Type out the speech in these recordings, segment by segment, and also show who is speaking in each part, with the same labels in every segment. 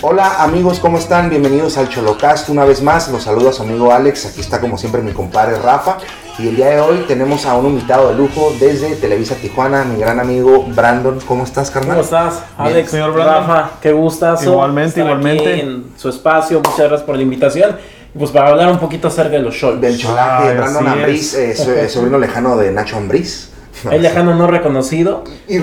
Speaker 1: Hola amigos, ¿cómo están? Bienvenidos al Cholocast una vez más. Los saluda su amigo Alex. Aquí está como siempre mi compadre Rafa. Y el día de hoy tenemos a un invitado de lujo desde Televisa Tijuana, mi gran amigo Brandon. ¿Cómo estás, carnal?
Speaker 2: ¿Cómo estás,
Speaker 1: Bien.
Speaker 2: Alex?
Speaker 3: Señor Brandon.
Speaker 2: Rafa, qué gustazo.
Speaker 3: Igualmente,
Speaker 2: estar
Speaker 3: igualmente.
Speaker 2: aquí en su espacio. Muchas gracias por la invitación. Y pues para hablar un poquito acerca de los shows.
Speaker 1: Del cholaje,
Speaker 3: Ay,
Speaker 1: Brandon Ambriz, eh, eh, sobrino lejano de Nacho Ambriz.
Speaker 2: Hay lejano no reconocido.
Speaker 1: Y
Speaker 2: ahí,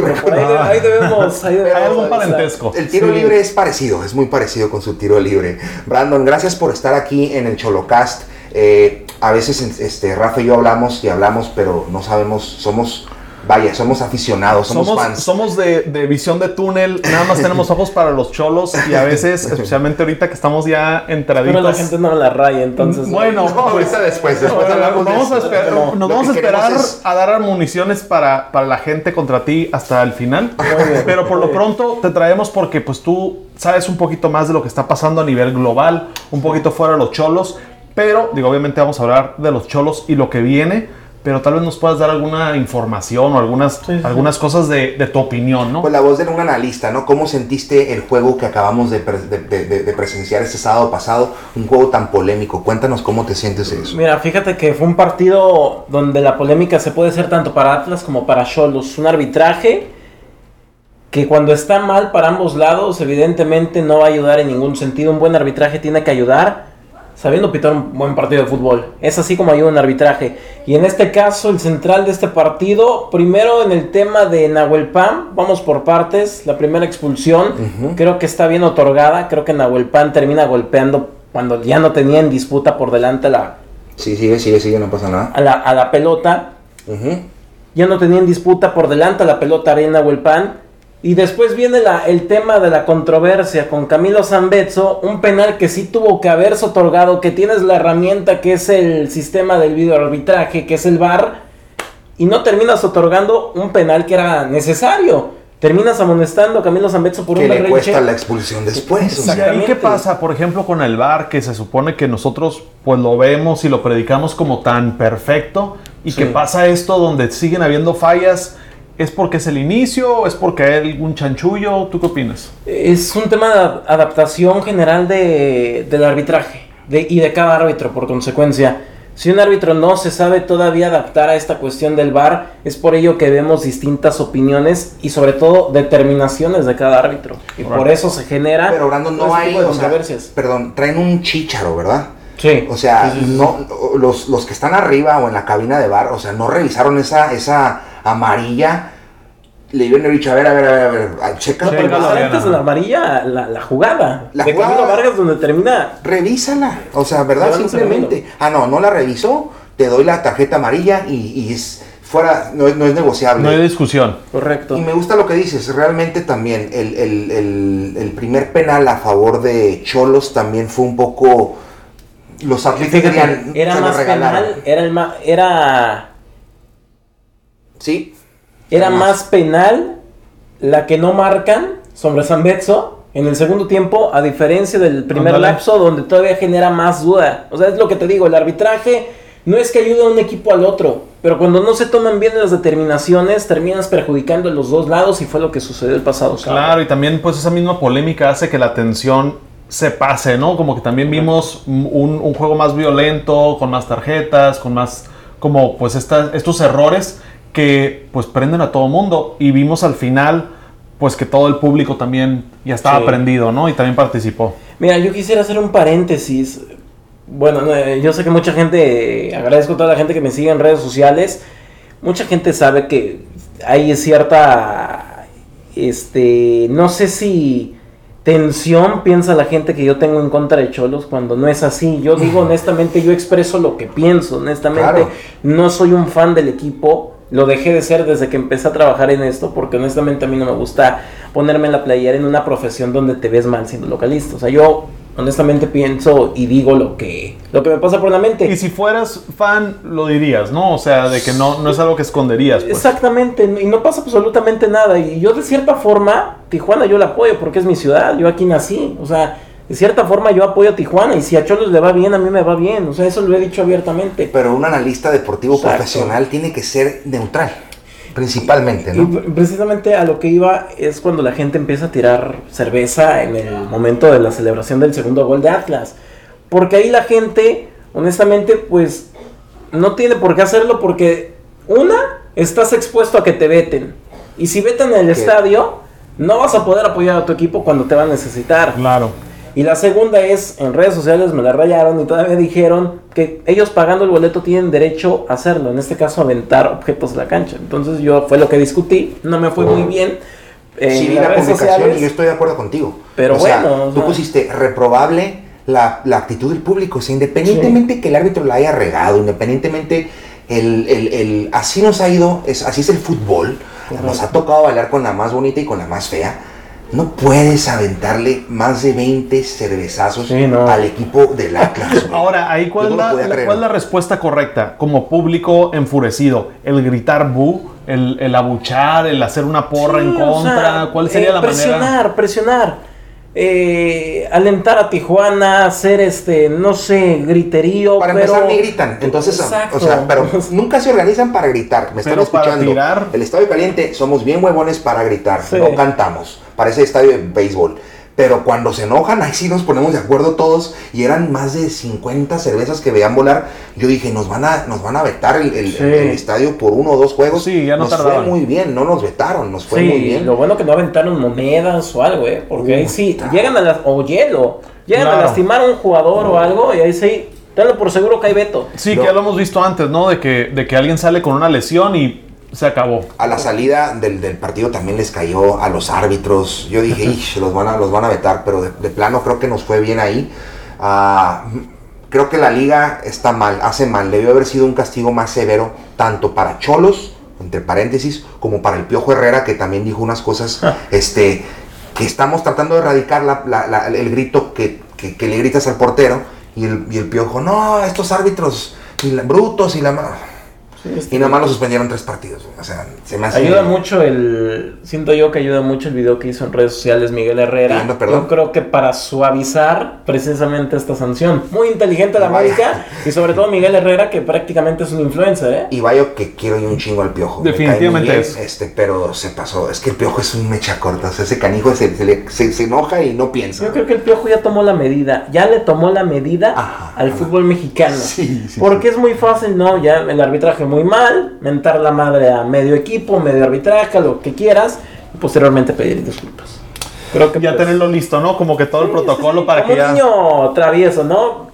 Speaker 2: ahí debemos. Ahí debemos
Speaker 3: Hay algún parentesco.
Speaker 1: El tiro
Speaker 3: Sí.
Speaker 1: libre es parecido, es muy parecido con su tiro libre. Brandon, gracias por estar aquí en el Cholocast. Eh, a veces este, Rafa y yo hablamos y hablamos, pero no sabemos, somos, vaya, somos aficionados, somos,
Speaker 3: Somos,
Speaker 1: fans.
Speaker 3: somos de, de visión de túnel, nada más tenemos ojos para los cholos y a veces, especialmente ahorita que estamos ya entraditos.
Speaker 2: Pero la gente no la raya, entonces.
Speaker 3: Bueno,
Speaker 1: No,
Speaker 3: pues,
Speaker 1: después, después hablamos de
Speaker 3: vamos a
Speaker 1: eso.
Speaker 3: esperar,
Speaker 2: No,
Speaker 3: nos vamos a esperar
Speaker 1: es-
Speaker 3: a dar municiones para, para la gente contra ti hasta el final.
Speaker 2: bien,
Speaker 3: Pero por lo pronto te traemos porque pues tú sabes un poquito más de lo que está pasando a nivel global, un poquito fuera de los cholos. Pero, digo, obviamente vamos a hablar de los cholos y lo que viene. Pero tal vez nos puedas dar alguna información o algunas,
Speaker 2: sí.
Speaker 3: algunas cosas de, de tu opinión, ¿no?
Speaker 1: Pues la voz de un analista, ¿no? ¿Cómo sentiste el juego que acabamos de, pre- de- de- de- de presenciar este sábado pasado? Un juego tan polémico. Cuéntanos cómo te sientes eso.
Speaker 2: Mira, fíjate que fue un partido donde la polémica se puede ser tanto para Atlas como para Cholos. Un arbitraje que cuando está mal para ambos lados, evidentemente no va a ayudar en ningún sentido. Un buen arbitraje tiene que ayudar sabiendo pitar un buen partido de fútbol. Es así como ayuda un arbitraje. Y en este caso, el central de este partido, primero en el tema de Nahuel Pan, vamos por partes. La primera expulsión, creo que está bien otorgada. Creo que Nahuel Pan termina golpeando cuando ya no tenía en disputa por delante la,
Speaker 1: Sí, sigue, sigue, sigue, no pasa nada.
Speaker 2: a la, a la pelota. Ya no tenía en disputa por delante a la pelota Arena Huelpan. Y después viene la- el tema de la controversia con Camilo Zambezzo. Un penal que sí tuvo que haberse otorgado. Que tienes la herramienta que es el sistema del videoarbitraje, que es el VAR. Y no terminas otorgando un penal que era necesario. Terminas amonestando a Camilo Zambezzo por
Speaker 1: Que
Speaker 2: un
Speaker 1: le cuesta la expulsión después. o
Speaker 3: ¿Y
Speaker 1: sea.
Speaker 3: qué pasa, por ejemplo, con el bar que se supone que nosotros pues lo vemos y lo predicamos como tan perfecto y
Speaker 2: Sí.
Speaker 3: que pasa esto donde siguen habiendo fallas? ¿Es porque es el inicio? ¿Es porque hay algún chanchullo? ¿Tú qué opinas?
Speaker 2: Es un tema de ad- adaptación general de, del arbitraje de, y de cada árbitro por consecuencia. Si un árbitro no se sabe todavía adaptar a esta cuestión del VAR, es por ello que vemos distintas opiniones y sobre todo determinaciones de cada árbitro. Y por eso se genera
Speaker 1: Pero Brandon, no hay.
Speaker 2: de
Speaker 1: sea,
Speaker 2: controversias.
Speaker 1: perdón, traen un chícharo, ¿verdad?
Speaker 2: Sí.
Speaker 1: O sea,
Speaker 2: Sí, sí, sí.
Speaker 1: no, los, los que están arriba o en la cabina de bar, o sea, no revisaron esa, esa amarilla. Le iban a dicho, a ver, a ver, a ver, a ver, a- checa.
Speaker 2: No, pero
Speaker 3: claro,
Speaker 2: antes de la amarilla, la, la jugada.
Speaker 1: La
Speaker 2: de
Speaker 1: jugada-
Speaker 2: Camilo Vargas donde termina
Speaker 1: Revísala. O sea, ¿verdad? Simplemente. Ah, no, no la revisó. Te doy la tarjeta amarilla y, y es fuera, no, es- no es negociable.
Speaker 3: No hay discusión.
Speaker 2: correcto.
Speaker 1: Y me gusta lo que dices, realmente también el, el- el- el primer penal a favor de Cholos también fue un poco... Los árbitros
Speaker 2: Fíjate,
Speaker 1: querían-
Speaker 2: era más penal, era el ma- era
Speaker 1: Sí,
Speaker 2: Era más penal la que no marcan sobre Zambezzo en el segundo tiempo, a diferencia del primer lapso donde todavía genera más duda. O sea, es lo que te digo, el arbitraje no es que ayude a un equipo al otro, pero cuando no se toman bien las determinaciones, terminas perjudicando a los dos lados y fue lo que sucedió el pasado sábado.
Speaker 3: Claro, y también pues esa misma polémica hace que la tensión se pase, ¿no? Como que también vimos un, un juego más violento, con más tarjetas, con más, como pues estos errores que pues prenden a todo mundo. Y vimos al final pues que todo el público también ya estaba
Speaker 2: Sí.
Speaker 3: prendido, ¿no? Y también participó.
Speaker 2: Mira, yo quisiera hacer un paréntesis. Bueno, eh, yo sé que mucha gente, agradezco a toda la gente que me sigue en redes sociales. Mucha gente sabe que hay cierta, este, no sé si tensión piensa la gente que yo tengo en contra de Cholos cuando no es así. Yo digo honestamente, yo expreso lo que pienso, honestamente.
Speaker 1: Claro.
Speaker 2: No soy un fan del equipo. Lo dejé de ser desde que empecé a trabajar en esto, porque honestamente a mí no me gusta ponerme en la playera en una profesión donde te ves mal siendo localista. O sea, yo honestamente pienso y digo lo que, lo que me pasa por la mente.
Speaker 3: Y si fueras fan, lo dirías, ¿no? O sea, de que no, no es algo que esconderías. Pues.
Speaker 2: Exactamente, y no pasa absolutamente nada. Y yo de cierta forma, Tijuana yo la apoyo porque es mi ciudad, yo aquí nací. O sea, de cierta forma yo apoyo a Tijuana y si a Cholos le va bien, a mí me va bien. O sea, eso lo he dicho abiertamente.
Speaker 1: Pero un analista deportivo
Speaker 2: Exacto.
Speaker 1: profesional tiene que ser neutral. Principalmente,
Speaker 2: Y
Speaker 1: ¿no?
Speaker 2: pre- precisamente a lo que iba es cuando la gente empieza a tirar cerveza en el momento de la celebración del segundo gol de Atlas. Porque ahí la gente, honestamente, pues no tiene por qué hacerlo porque, una, estás expuesto a que te veten. Y si veten en el estadio, no vas a poder apoyar a tu equipo cuando te va a necesitar.
Speaker 3: Claro.
Speaker 2: Y la segunda es, en redes sociales me la rayaron y todavía dijeron que ellos pagando el boleto tienen derecho a hacerlo, en este caso aventar objetos a la cancha. Entonces yo fue lo que discutí, no me fue muy bien. en
Speaker 1: sí, vi la publicación
Speaker 2: sociales.
Speaker 1: y yo estoy de acuerdo contigo.
Speaker 2: Pero
Speaker 1: O sea,
Speaker 2: bueno,
Speaker 1: tú pusiste reprobable la, la actitud del público. O sea, independientemente que el árbitro la haya regado, independientemente el, el- el- así nos ha ido, es, así es el fútbol. Nos ha tocado bailar con la más bonita y con la más fea. No puedes aventarle más de 20 cervezazos
Speaker 2: Sí, no.
Speaker 1: al equipo del Atlas. güey.
Speaker 3: Ahora, ahí cuál es
Speaker 1: no
Speaker 3: la,
Speaker 1: podía
Speaker 3: la-
Speaker 1: creer.
Speaker 3: cuál es la respuesta correcta? Como público enfurecido, el gritar bu, el, el abuchar, el hacer una porra
Speaker 2: Sí,
Speaker 3: en
Speaker 2: o
Speaker 3: contra,
Speaker 2: sea,
Speaker 3: ¿cuál sería
Speaker 2: eh,
Speaker 3: la
Speaker 2: presionar,
Speaker 3: manera?
Speaker 2: Presionar, eh, alentar a Tijuana, hacer este, no sé, griterío.
Speaker 1: Para
Speaker 2: pero...
Speaker 1: empezar ni gritan, entonces,
Speaker 2: Exacto.
Speaker 1: o sea, pero nunca se organizan para gritar, me están
Speaker 3: Pero para
Speaker 1: escuchando.
Speaker 3: tirar.
Speaker 1: El estadio caliente somos bien huevones para gritar,
Speaker 2: Sí.
Speaker 1: no cantamos, parece estadio de béisbol. Pero cuando se enojan, ahí sí nos ponemos de acuerdo todos. Y eran más de 50 cervezas que veían volar. Yo dije, nos van a, nos van a vetar el, el-
Speaker 2: Sí.
Speaker 1: el estadio por uno o dos juegos.
Speaker 3: Sí, ya no
Speaker 1: nos fue
Speaker 3: tardaban.
Speaker 1: muy bien, no nos vetaron, nos fue
Speaker 2: Sí,
Speaker 1: muy bien.
Speaker 2: lo bueno que no aventaron monedas o algo, ¿eh? Porque ahí sí,
Speaker 1: Puta.
Speaker 2: llegan a las... o hielo, llegan a lastimar a un jugador o algo y ahí sí, tenlo por seguro que hay veto.
Speaker 3: Sí,
Speaker 1: No.
Speaker 3: que ya lo hemos visto antes, ¿no? De que, de que alguien sale con una lesión y se acabó.
Speaker 1: A la salida del, del partido también les cayó a los árbitros. Yo dije, "Ish, los van a, los van a vetar, pero de, de plano creo que nos fue bien ahí. Ah, creo que la liga está mal, hace mal. Debió haber sido un castigo más severo, tanto para Cholos, entre paréntesis, como para el Piojo Herrera, que también dijo unas cosas, este, que estamos tratando de erradicar la- la- la- el grito que, que- que le gritas al portero. Y el, y el Piojo, no, estos árbitros y la- brutos y la... ma-". Y nada más lo suspendieron tres partidos. O sea, se me hace...
Speaker 2: Ayuda mucho el. Siento yo que ayuda mucho el video que hizo en redes sociales Miguel Herrera.
Speaker 1: Pidiendo perdón.
Speaker 2: Yo creo que para suavizar precisamente esta sanción. Muy inteligente la. América y sobre todo Miguel Herrera, que prácticamente es un influencer, ¿eh?
Speaker 1: Y vaya que quiero yo un chingo al piojo.
Speaker 3: Definitivamente
Speaker 1: bien,
Speaker 3: es.
Speaker 1: Este, pero se pasó. Es que el piojo es un mecha corta. O sea, ese canijo se, se le- se- se enoja y no piensa.
Speaker 2: Yo creo que el Piojo ya tomó la medida, ya le tomó la medida
Speaker 1: Ajá,
Speaker 2: al
Speaker 1: ajá.
Speaker 2: fútbol mexicano.
Speaker 1: Sí, sí,
Speaker 2: porque es muy fácil, ¿no? Ya el arbitraje muy mal, mentar la madre a medio equipo, medio arbitraje, lo que quieras, y posteriormente pedir disculpas. Creo que
Speaker 3: Ya
Speaker 2: pues,
Speaker 3: tenerlo listo, ¿no? Como que todo el protocolo
Speaker 2: sí,
Speaker 3: para
Speaker 2: como
Speaker 3: que ya...
Speaker 2: un niño travieso, ¿no?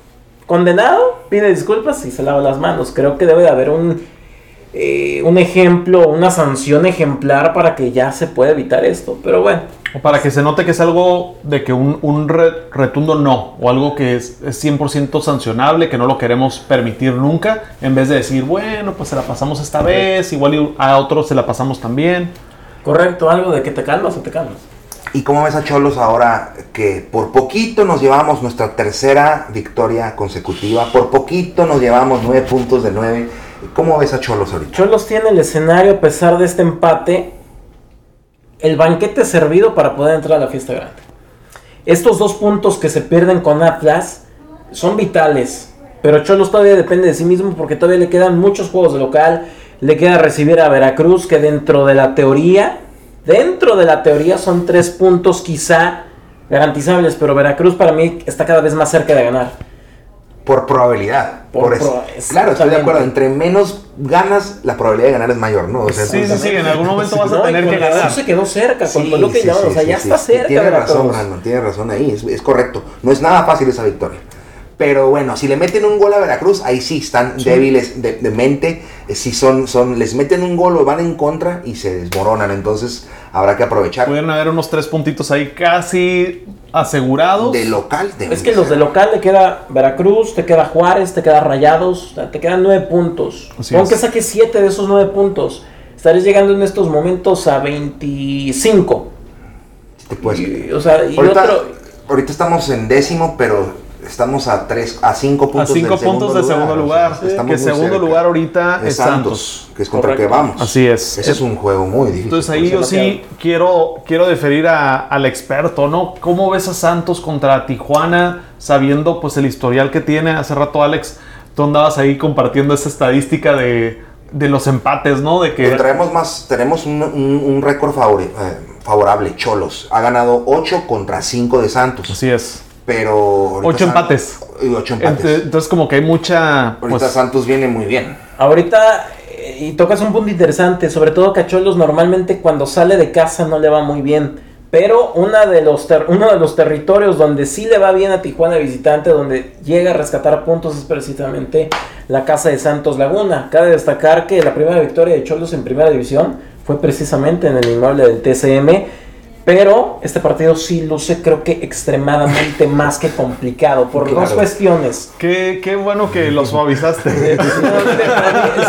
Speaker 2: Condenado, pide disculpas y se lava las manos. Creo que debe de haber un, eh, un ejemplo, una sanción ejemplar para que ya se pueda evitar esto. Pero bueno,
Speaker 3: O para que se note que es algo de que un, un re- retundo no, o algo que es, es 100% sancionable, que no lo queremos permitir nunca, en vez de decir, bueno, pues se la pasamos esta vez, igual a otros se la pasamos también.
Speaker 2: correcto, algo de que te calmas o te calmas.
Speaker 1: ¿Y cómo ves a Cholos ahora que por poquito nos llevamos nuestra tercera victoria consecutiva? Por poquito nos llevamos nueve puntos de nueve. ¿Cómo ves a Cholos ahorita?
Speaker 2: Cholos tiene el escenario, a pesar de este empate, el banquete servido para poder entrar a la fiesta grande. Estos dos puntos que se pierden con Atlas son vitales, pero Cholos todavía depende de sí mismo porque todavía le quedan muchos juegos de local, le queda recibir a Veracruz que dentro de la teoría, dentro de la teoría son tres puntos quizá garantizables, pero Veracruz para mí está cada vez más cerca de ganar.
Speaker 1: Por probabilidad.
Speaker 2: Por
Speaker 1: Por, Claro, estoy de acuerdo. Entre menos ganas, la probabilidad de ganar es mayor, ¿no? O sea,
Speaker 3: Sí, sí, sí, en algún momento vas a
Speaker 2: No,
Speaker 3: tener que ganar.
Speaker 2: se quedó cerca, con
Speaker 1: Sí,
Speaker 2: y
Speaker 1: sí, sí,
Speaker 2: o sea,
Speaker 1: sí,
Speaker 2: ya
Speaker 1: sí.
Speaker 2: está cerca.
Speaker 1: Tiene razón. Brandon, tiene razón ahí, es, es correcto. No es nada fácil esa victoria. Pero bueno, si le meten un gol a Veracruz, ahí sí están débiles de, de mente. eh, Si son, son, les meten un gol o van en contra y se desmoronan. Entonces habrá que aprovechar.
Speaker 3: Pudieron haber unos tres puntitos ahí casi asegurados.
Speaker 1: De local,
Speaker 2: Es que los de local le queda Veracruz, te queda Juárez, te queda Rayados, o sea, te quedan nueve puntos.
Speaker 3: Así
Speaker 2: Aunque
Speaker 3: es.
Speaker 2: saques siete de esos nueve puntos, estaréis llegando en estos momentos a 25.
Speaker 1: Te puedes-
Speaker 2: Y, o sea, y
Speaker 1: ahorita,
Speaker 2: otro.
Speaker 1: ahorita estamos en décimo, pero estamos a tres, a cinco
Speaker 3: a
Speaker 1: puntos
Speaker 3: cinco
Speaker 1: del
Speaker 3: puntos de segundo
Speaker 1: o sea,
Speaker 3: lugar.
Speaker 1: estamos
Speaker 3: que segundo
Speaker 1: cerca.
Speaker 3: lugar ahorita
Speaker 1: es
Speaker 3: Santos.
Speaker 1: que es contra el que vamos.
Speaker 3: Así es.
Speaker 1: Ese es un juego muy difícil.
Speaker 3: Entonces ahí yo sí quiero, quiero deferir a- al experto, ¿no? ¿Cómo ves a Santos contra Tijuana sabiendo pues el historial que tiene? Hace rato Alex, tú andabas ahí compartiendo esa estadística de, de los empates, ¿no? De que
Speaker 1: Pero traemos más, tenemos un, un- un récord favore- eh, favorable, Cholos. Ha ganado 8 contra 5 de Santos.
Speaker 3: así es.
Speaker 1: Pero.
Speaker 3: Ocho
Speaker 1: San-
Speaker 3: empates.
Speaker 1: y Ocho empates.
Speaker 3: Ent- Entonces como que hay mucha
Speaker 1: ahorita
Speaker 3: pues,
Speaker 1: Santos viene muy bien.
Speaker 2: Ahorita, eh, y tocas un punto interesante, sobre todo Cacholos normalmente cuando sale de casa no le va muy bien. Pero una de los ter- uno de los territorios donde sí le va bien a Tijuana visitante, donde llega a rescatar puntos, es precisamente la casa de Santos Laguna. Cabe destacar que la primera victoria de Cholos en primera división fue precisamente en el inmueble del TCM. Pero este partido sí luce, creo que extremadamente más que complicado, por dos cuestiones.
Speaker 3: Qué, qué bueno que lo suavizaste.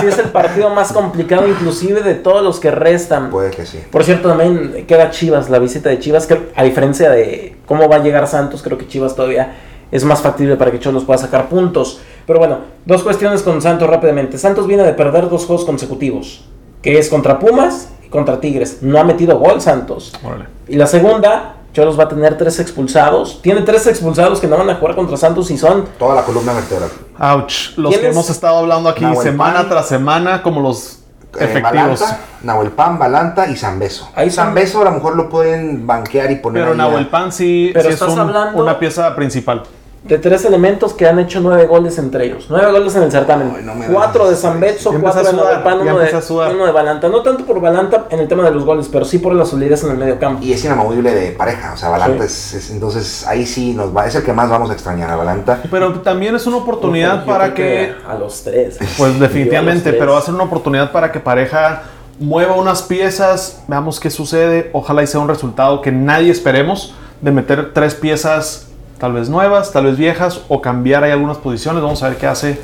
Speaker 2: Sí es el partido más complicado, inclusive de todos los que restan.
Speaker 1: Puede que sí.
Speaker 2: Por cierto, también queda Chivas, la visita de Chivas, que a diferencia de cómo va a llegar Santos, creo que Chivas todavía es más factible para que Cholos pueda sacar puntos. Pero bueno, dos cuestiones con Santos rápidamente. Santos viene de perder dos juegos consecutivos, que es contra Pumas contra Tigres. No ha metido gol Santos.
Speaker 3: Órale.
Speaker 2: Y la segunda, Cholos va a tener tres expulsados. Tiene tres expulsados que no van a jugar contra Santos y son
Speaker 1: Toda la columna vertebral.
Speaker 3: Ouch. Los
Speaker 2: ¿Quién
Speaker 3: que
Speaker 2: es?
Speaker 3: hemos estado hablando aquí
Speaker 1: Nahuel
Speaker 3: semana
Speaker 1: Pan.
Speaker 3: tras semana, como los
Speaker 1: Eh,
Speaker 3: efectivos.
Speaker 1: Balanta, Nahuel Pan, Balanta y Zambeso.
Speaker 2: Ahí
Speaker 1: Zambeso a lo mejor lo pueden banquear y poner
Speaker 3: Pero
Speaker 1: ahí
Speaker 3: Nahuel Pan sí,
Speaker 2: Pero
Speaker 3: sí es
Speaker 2: estás
Speaker 3: un-
Speaker 2: hablando-
Speaker 3: una pieza principal.
Speaker 2: De tres elementos que han hecho nueve goles entre ellos. Nueve goles en el certamen.
Speaker 1: Ay, no me
Speaker 2: cuatro de San Betso, cuatro de
Speaker 3: a sudar,
Speaker 2: Nahuel Pan,
Speaker 3: ya
Speaker 2: uno uno de Balanta. No tanto por Balanta en el tema de los goles, pero sí por la solidez en el medio campo.
Speaker 1: Y es inamovible de pareja. O sea, Balanta
Speaker 2: Sí.
Speaker 1: es, es- Entonces ahí sí nos va. Es el que más vamos a extrañar a Balanta.
Speaker 3: Pero también es una oportunidad
Speaker 2: Yo
Speaker 3: para
Speaker 2: creo
Speaker 3: que,
Speaker 2: A los tres.
Speaker 3: pues definitivamente,
Speaker 2: tres.
Speaker 3: pero va a ser una oportunidad para que pareja mueva unas piezas, veamos qué sucede, ojalá y sea un resultado que nadie esperemos, de meter tres piezas tal vez nuevas, tal vez viejas, o cambiar ahí algunas posiciones, vamos a ver qué hace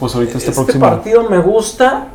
Speaker 3: pues ahorita este,
Speaker 2: Este
Speaker 3: próximo...
Speaker 2: partido me gusta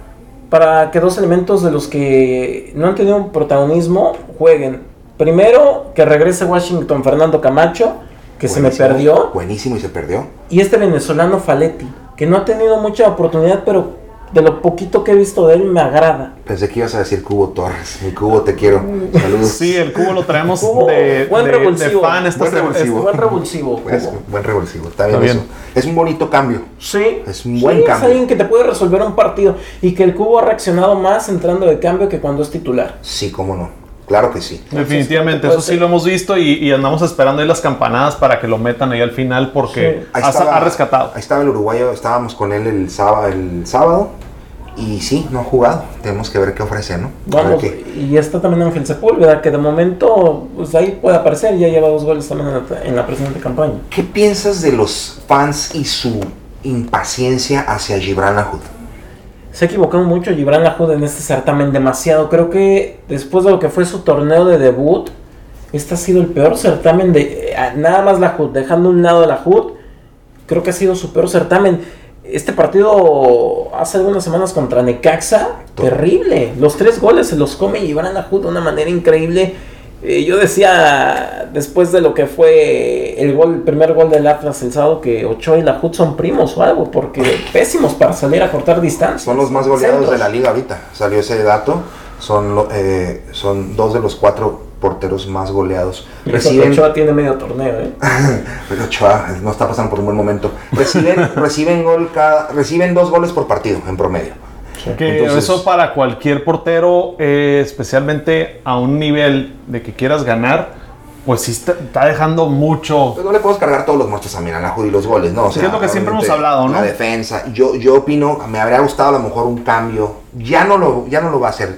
Speaker 2: para que dos elementos de los que no han tenido un protagonismo jueguen. Primero, que regrese Washington Fernando Camacho, que se me perdió.
Speaker 1: Buenísimo y se perdió.
Speaker 2: Y este venezolano Faletti, que no ha tenido mucha oportunidad, pero de lo poquito que he visto de él me agrada.
Speaker 1: Pensé que ibas a decir Cubo Torres. Mi Cubo, te quiero. Saludos.
Speaker 3: Sí, el cubo lo traemos
Speaker 2: Cubo,
Speaker 3: de,
Speaker 2: buen
Speaker 3: de- de
Speaker 2: revulsivo.
Speaker 3: fan
Speaker 1: Buen
Speaker 3: se-
Speaker 1: revulsivo.
Speaker 3: este-
Speaker 2: Buen revulsivo.
Speaker 1: Es buen revulsivo. Está bien,
Speaker 3: Está
Speaker 1: eso. Es un bonito cambio.
Speaker 2: Sí,
Speaker 1: Es un buen
Speaker 2: sí,
Speaker 1: cambio.
Speaker 2: Es alguien que te puede resolver un partido y que el Cubo ha reaccionado más entrando de cambio que cuando es titular.
Speaker 1: Sí, cómo no. Claro que sí.
Speaker 3: Definitivamente,
Speaker 2: puede
Speaker 3: eso sí lo hemos visto y, y andamos esperando ahí las campanadas para que lo metan ahí al final porque
Speaker 2: Sí.
Speaker 3: Ha,
Speaker 1: estaba-
Speaker 3: ha rescatado.
Speaker 1: Ahí estaba el uruguayo, estábamos con él el sábado, el sábado y sí, no ha jugado. Tenemos que ver qué ofrece, ¿no?
Speaker 2: Vamos,
Speaker 1: qué-
Speaker 2: y está también Ángel Sepúlveda, que de momento pues ahí puede aparecer, ya lleva dos goles también en la, en la presente campaña.
Speaker 1: ¿Qué piensas de los fans y su impaciencia hacia Gibran Lahoud?
Speaker 2: Se ha equivocado mucho Gibran Lahoud en este certamen, demasiado. Creo que después de lo que fue su torneo de debut, este ha sido el peor certamen de... eh, Nada más Lahoud, dejando un lado a Lahoud, creo que ha sido su peor certamen. Este partido hace algunas semanas contra Necaxa, terrible. Los tres goles se los come Gibran Lahoud de una manera increíble. Eh, yo decía, después de lo que fue el gol, el primer gol del Atlas el sábado, que Ochoa y Lahoud son primos o algo, porque pésimos para salir a cortar distancia.
Speaker 1: Son los más goleados
Speaker 2: Centros.
Speaker 1: de la liga ahorita. Salió ese dato. Son, lo- eh, son dos de los cuatro porteros más goleados.
Speaker 2: Y
Speaker 1: Reciben,
Speaker 2: Ochoa tiene medio torneo, ¿eh?
Speaker 1: pero Ochoa no está pasando por un buen momento. Reciben, reciben, gol cada, reciben dos goles por partido en promedio.
Speaker 3: Que
Speaker 1: Entonces-
Speaker 3: eso para cualquier portero, eh, especialmente a un nivel de que quieras ganar, pues sí está, está dejando mucho.
Speaker 1: Pues no le podemos cargar todos los muertos también a Lahoud y los goles, ¿no? O
Speaker 3: es lo que siempre hemos hablado, ¿no?
Speaker 1: La defensa. Yo, yo opino, me habría gustado a lo mejor un cambio. Ya no lo, ya no lo va a hacer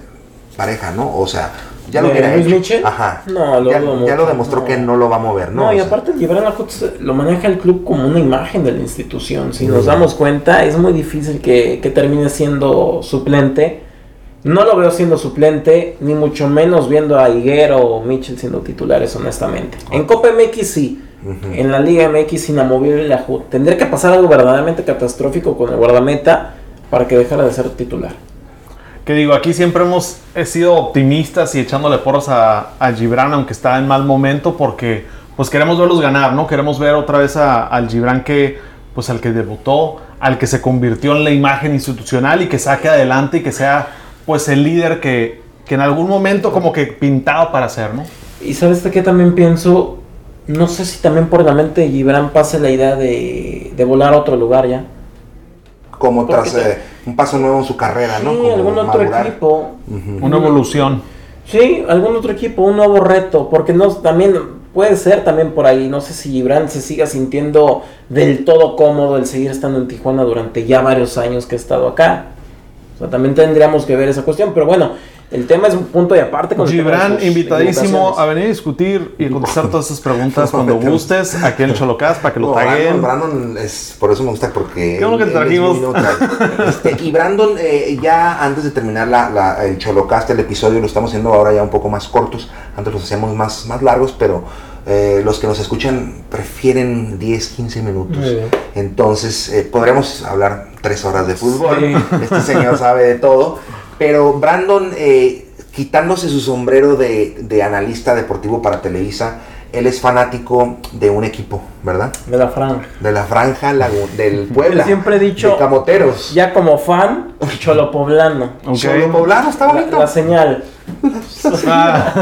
Speaker 1: pareja, ¿no? O sea, ya lo
Speaker 2: ¿De
Speaker 1: hubiera
Speaker 2: Luis
Speaker 1: hecho.
Speaker 2: Mitchell?
Speaker 1: Ajá.
Speaker 2: No, lo
Speaker 1: ya, lo demostró
Speaker 2: no.
Speaker 1: que no lo va a mover, ¿no?
Speaker 2: No,
Speaker 1: O
Speaker 2: y
Speaker 1: sea,
Speaker 2: aparte Gibran Lahoud se- lo maneja el club como una imagen de la institución. Si nos damos cuenta, es muy difícil que, que termine siendo suplente. No lo veo siendo suplente, ni mucho menos viendo a Higuero o Mitchell siendo titulares, honestamente. En Copa MX sí, en la Liga MX inamovible Lahoud. Tendría que pasar algo verdaderamente catastrófico con el guardameta para que dejara de ser titular.
Speaker 3: Que digo, aquí siempre hemos he sido optimistas y echándole porras a, a Gibran, aunque está en mal momento, porque pues queremos verlos ganar, ¿no? Queremos ver otra vez a- al Gibran que, pues al que debutó, al que se convirtió en la imagen institucional y que saque adelante y que sea pues el líder que, que en algún momento como que pintado para ser, ¿no?
Speaker 2: Y sabes de qué también pienso, no sé si también por la mente de Gibran pase la idea de, de volar a otro lugar ya.
Speaker 1: Como tras
Speaker 2: te-
Speaker 1: eh, un paso nuevo en su carrera, ¿no?
Speaker 2: Sí,
Speaker 1: Como
Speaker 2: algún otro
Speaker 1: madurar.
Speaker 2: equipo.
Speaker 3: Una evolución.
Speaker 2: Sí, algún otro equipo, un nuevo reto, porque no también puede ser también por ahí, no sé si Gibran se siga sintiendo del todo cómodo el seguir estando en Tijuana durante ya varios años que ha estado acá. O sea, también tendríamos que ver esa cuestión, pero bueno, el tema es un punto de aparte con
Speaker 3: Gibran,
Speaker 2: sus
Speaker 3: invitadísimo a venir a discutir y a contestar todas esas preguntas cuando gustes aquí en Cholocas para que lo
Speaker 1: No,
Speaker 3: taguen.
Speaker 1: Brandon, Brandon es, por eso me gusta porque...
Speaker 3: Qué bueno que te trajimos.
Speaker 1: Este, y Brandon, eh, ya antes de terminar la, la- el Cholocast, el episodio, lo estamos haciendo ahora ya un poco más cortos. Antes los hacíamos más, más largos, pero eh, los que nos escuchan prefieren 10, 15 minutos. Entonces, eh, podremos hablar tres horas de fútbol.
Speaker 2: Sí.
Speaker 1: Este señor sabe de todo. Pero Brandon, eh, quitándose su sombrero de, de analista deportivo para Televisa, él es fanático de un equipo, ¿verdad?
Speaker 2: De la franja.
Speaker 1: De la franja del Puebla.
Speaker 2: Siempre he dicho-
Speaker 1: De Camoteros.
Speaker 2: Ya como fan, cholopoblano.
Speaker 3: Ok.
Speaker 1: Cholo Poblano, está
Speaker 2: La,
Speaker 1: bonito.
Speaker 2: la señal.
Speaker 3: Ah,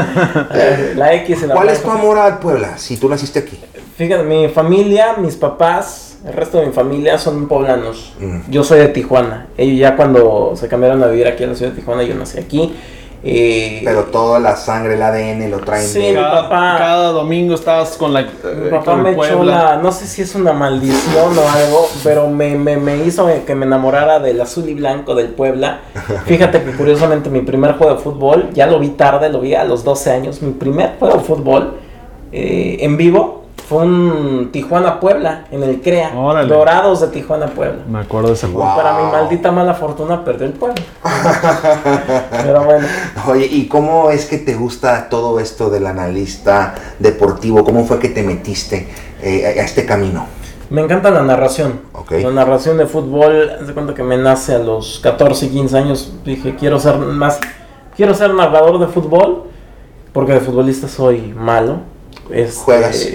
Speaker 2: la X en la
Speaker 1: ¿Cuál es tu amor al Puebla si tú naciste aquí?
Speaker 2: Fíjate, mi familia, mis papás, el resto de mi familia son poblanos.
Speaker 1: Mm.
Speaker 2: Yo soy de Tijuana. Ellos ya cuando se cambiaron a vivir aquí a la ciudad de Tijuana, yo nací aquí. Eh,
Speaker 1: Pero toda la sangre, el ADN lo traen
Speaker 2: Sí,
Speaker 1: de...
Speaker 2: mi
Speaker 3: cada,
Speaker 2: papá-
Speaker 3: cada domingo estabas con la
Speaker 2: mi
Speaker 3: eh,
Speaker 2: papá me echó la, no sé si es una maldición o algo, pero me, me, me hizo que me enamorara del azul y blanco del Puebla. Fíjate que curiosamente mi primer juego de fútbol, ya lo vi tarde, lo vi a los 12 años, mi primer juego de fútbol eh, en vivo fue un Tijuana-Puebla en el CREA.
Speaker 3: Órale.
Speaker 2: Dorados de Tijuana-Puebla.
Speaker 3: Me acuerdo de ese juego.
Speaker 1: Wow.
Speaker 2: Para mi maldita mala fortuna perdió el Puebla. pero bueno.
Speaker 1: Oye, ¿y cómo es que te gusta todo esto del analista deportivo? ¿Cómo fue que te metiste eh, a este camino?
Speaker 2: Me encanta la narración. La narración de fútbol, de cuenta que me nace a los 14, 15 años. Dije, quiero ser más, quiero ser narrador de fútbol, porque de futbolista soy malo. Este,
Speaker 1: ¿Juegas?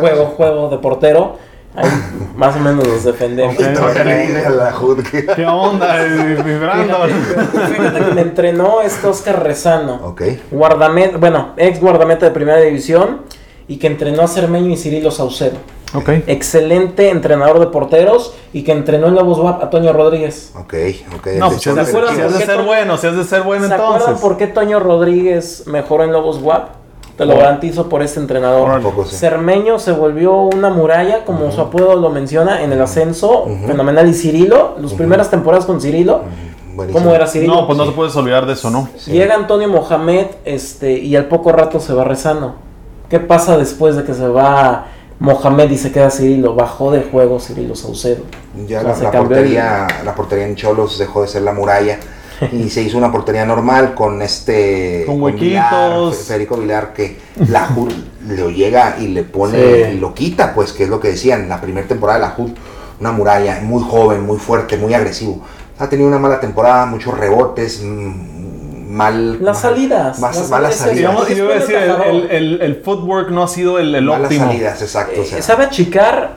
Speaker 1: ¿Juegas?
Speaker 2: Juego, juego de portero. Ahí más o menos los defendemos.
Speaker 1: A la.
Speaker 3: ¿Qué onda, mi Brandon?
Speaker 2: Fíjate, fíjate que me entrenó este Oscar Rezano.
Speaker 1: Ok.
Speaker 2: Guardameta, bueno, ex guardameta de primera división y que entrenó a Cermeño y Cirilo Saucedo.
Speaker 3: Ok.
Speaker 2: excelente entrenador de porteros y que entrenó en Lobos WAP a Toño Rodríguez.
Speaker 1: Ok, ok.
Speaker 3: No, pues si
Speaker 1: hecho,
Speaker 3: has de,
Speaker 2: ¿se acuerdan
Speaker 3: si has de ser bueno, si has de ser bueno
Speaker 2: ¿Se
Speaker 3: entonces.
Speaker 2: acuerdan por qué Toño Rodríguez mejoró en Lobos WAP? Te lo
Speaker 3: Por-
Speaker 2: garantizo por este entrenador.
Speaker 1: Sé.
Speaker 2: Cermeño se volvió una muralla, como su apodo lo menciona, en el ascenso. Fenomenal. Y Cirilo, las primeras temporadas con Cirilo,
Speaker 1: Buenísimo.
Speaker 2: ¿cómo era Cirilo?
Speaker 3: No, pues no te puedes olvidar de eso, ¿no?
Speaker 1: Sí.
Speaker 2: Llega Antonio Mohamed este, y al poco rato se va rezando. ¿Qué pasa después de que se va Mohamed y se queda Cirilo? Bajó de juego Cirilo Saucedo.
Speaker 1: Ya
Speaker 2: O sea,
Speaker 1: la,
Speaker 2: se
Speaker 1: la portería, la portería en Cholos dejó de ser la muralla y se hizo una portería normal con este
Speaker 3: Con huequitos.
Speaker 1: Fe- Federico Vilar que la HUD lo llega y le pone
Speaker 2: Sí.
Speaker 1: y lo quita, pues que es lo que decían, la primera temporada de la HUD, una muralla muy joven, muy fuerte, muy agresivo. Ha tenido una mala temporada, muchos rebotes, mm, mal
Speaker 2: Las salidas,
Speaker 1: más-
Speaker 2: las
Speaker 1: malas
Speaker 2: salidas.
Speaker 1: salidas.
Speaker 3: Digamos, yo iba a decir, el, el, el- el footwork no ha sido el, el
Speaker 1: malas
Speaker 3: óptimo.
Speaker 1: salidas, exacto. o sea,
Speaker 2: Eh, sabe achicar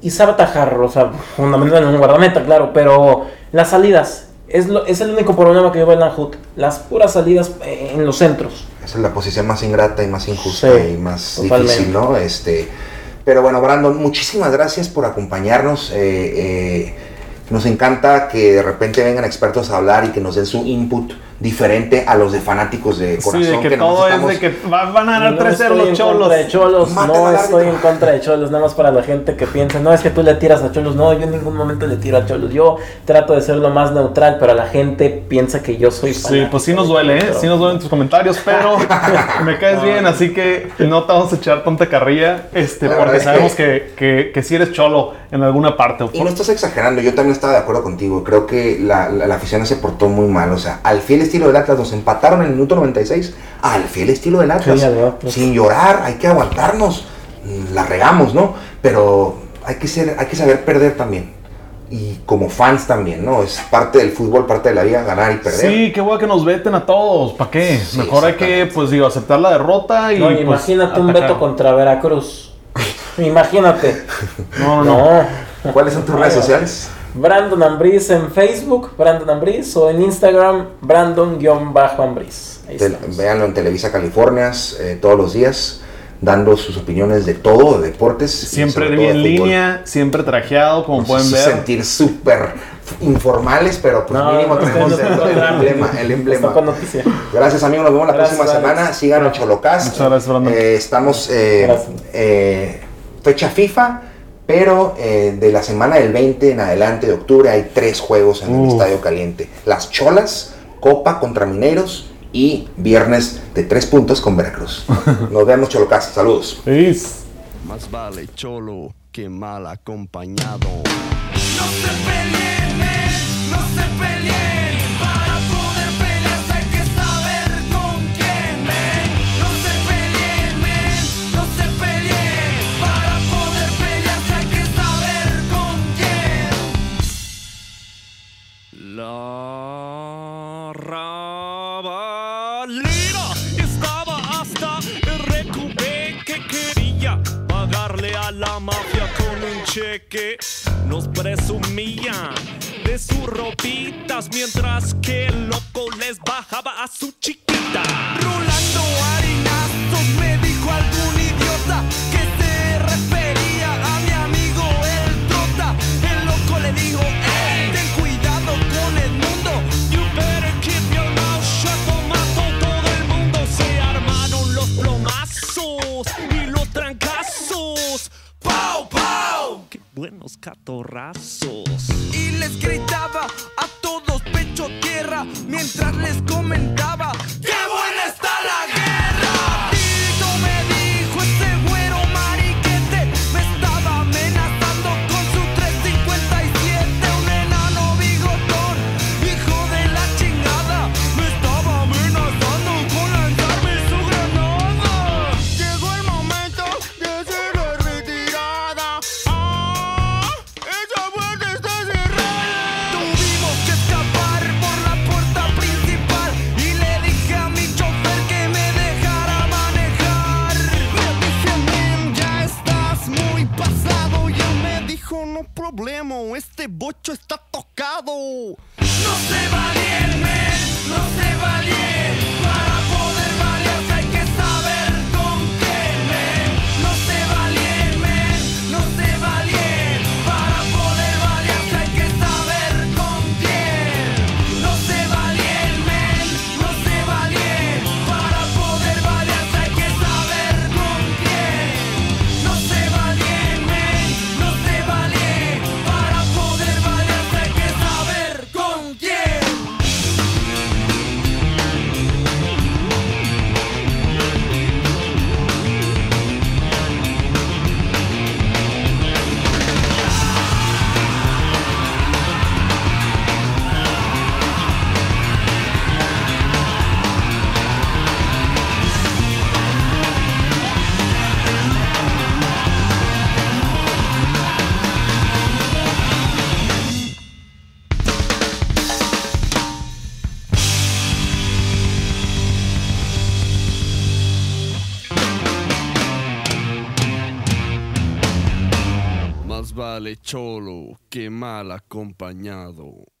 Speaker 2: y sabe atajar, o sea, fundamental en un guardameta, claro, pero las salidas es, lo- es el único problema que yo veo en la HUD. Las puras salidas eh, en los centros.
Speaker 1: Esa es la posición más ingrata y más injusta
Speaker 2: Sí,
Speaker 1: y más
Speaker 2: totalmente.
Speaker 1: difícil, ¿no? Este, pero bueno, Brandon, muchísimas gracias por acompañarnos. eh, eh, nos encanta que de repente vengan expertos a hablar y que nos den su input diferente a los de fanáticos de corazón.
Speaker 3: Sí, de que,
Speaker 1: nomás
Speaker 3: todo es
Speaker 1: estamos-
Speaker 3: de que va- van a ganar
Speaker 2: No
Speaker 3: 3-0
Speaker 2: estoy
Speaker 3: los
Speaker 2: en
Speaker 3: cholos.
Speaker 2: contra de Cholos, no estoy en contra de Cholos, nada más para la gente que piensa, no es que tú le tiras a Cholos, no, yo en ningún momento le tiro a Cholos, yo trato de ser lo más neutral, pero la gente piensa que yo soy
Speaker 3: Sí,
Speaker 2: fanático.
Speaker 3: pues sí nos duele, ¿eh?
Speaker 2: Pero-
Speaker 3: Sí nos duelen tus comentarios, pero me caes bien, así que no te vamos a echar tanta carrilla, este,
Speaker 1: La
Speaker 3: porque
Speaker 1: es
Speaker 3: sabemos que, que, que sí eres cholo en alguna parte.
Speaker 1: Y no estás exagerando, yo también estaba de acuerdo contigo. Creo que la, la- la afición se portó muy mal. O sea, al fiel estilo del Atlas nos empataron en el minuto 96. Al fiel estilo del Atlas.
Speaker 2: Sí, al Atlas.
Speaker 1: sin llorar, hay que aguantarnos. La regamos, ¿no? Pero hay que, ser, hay que saber perder también. Y como fans también, ¿no? Es parte del fútbol, parte de la vida, ganar y perder.
Speaker 3: Sí, qué bueno que nos veten a todos, ¿para qué?
Speaker 1: Sí,
Speaker 3: Mejor hay que, pues digo, aceptar la derrota y
Speaker 2: No,
Speaker 3: pues,
Speaker 2: imagínate un veto contra Veracruz. Imagínate.
Speaker 3: No, no. No.
Speaker 1: ¿Cuáles son tus redes sociales?
Speaker 2: Brandon Ambriz en Facebook, Brandon Ambriz, o en Instagram, Brandon-Ambriz.
Speaker 1: Veanlo en Televisa Californias eh, todos los días, dando sus opiniones de todo, de deportes.
Speaker 3: Siempre en línea, siempre trajeado, como pueden ver.
Speaker 1: Sentir súper informales, pero pues
Speaker 2: no,
Speaker 1: mínimo
Speaker 2: no,
Speaker 1: tenemos
Speaker 2: no,
Speaker 1: el, emblema, el emblema. Gracias, amigos. Nos vemos la próxima semana. Síganos Cholocast.
Speaker 3: Muchas gracias, Brandon.
Speaker 1: Eh, estamos eh, eh, fecha FIFA pero eh, de la semana del 20 en adelante de octubre hay tres juegos en el Estadio Caliente. Las Cholas, Copa contra Mineros y viernes de tres puntos con Veracruz. Nos vemos Cholocas, saludos.
Speaker 4: Más vale cholo que mal acompañado.
Speaker 5: No se que
Speaker 4: nos presumían de sus ropitas mientras que el loco les bajaba a su chiquita. Rula catorrazos.
Speaker 5: Y les gritaba a todos pecho tierra mientras les comentaba.
Speaker 4: que mal acompañado.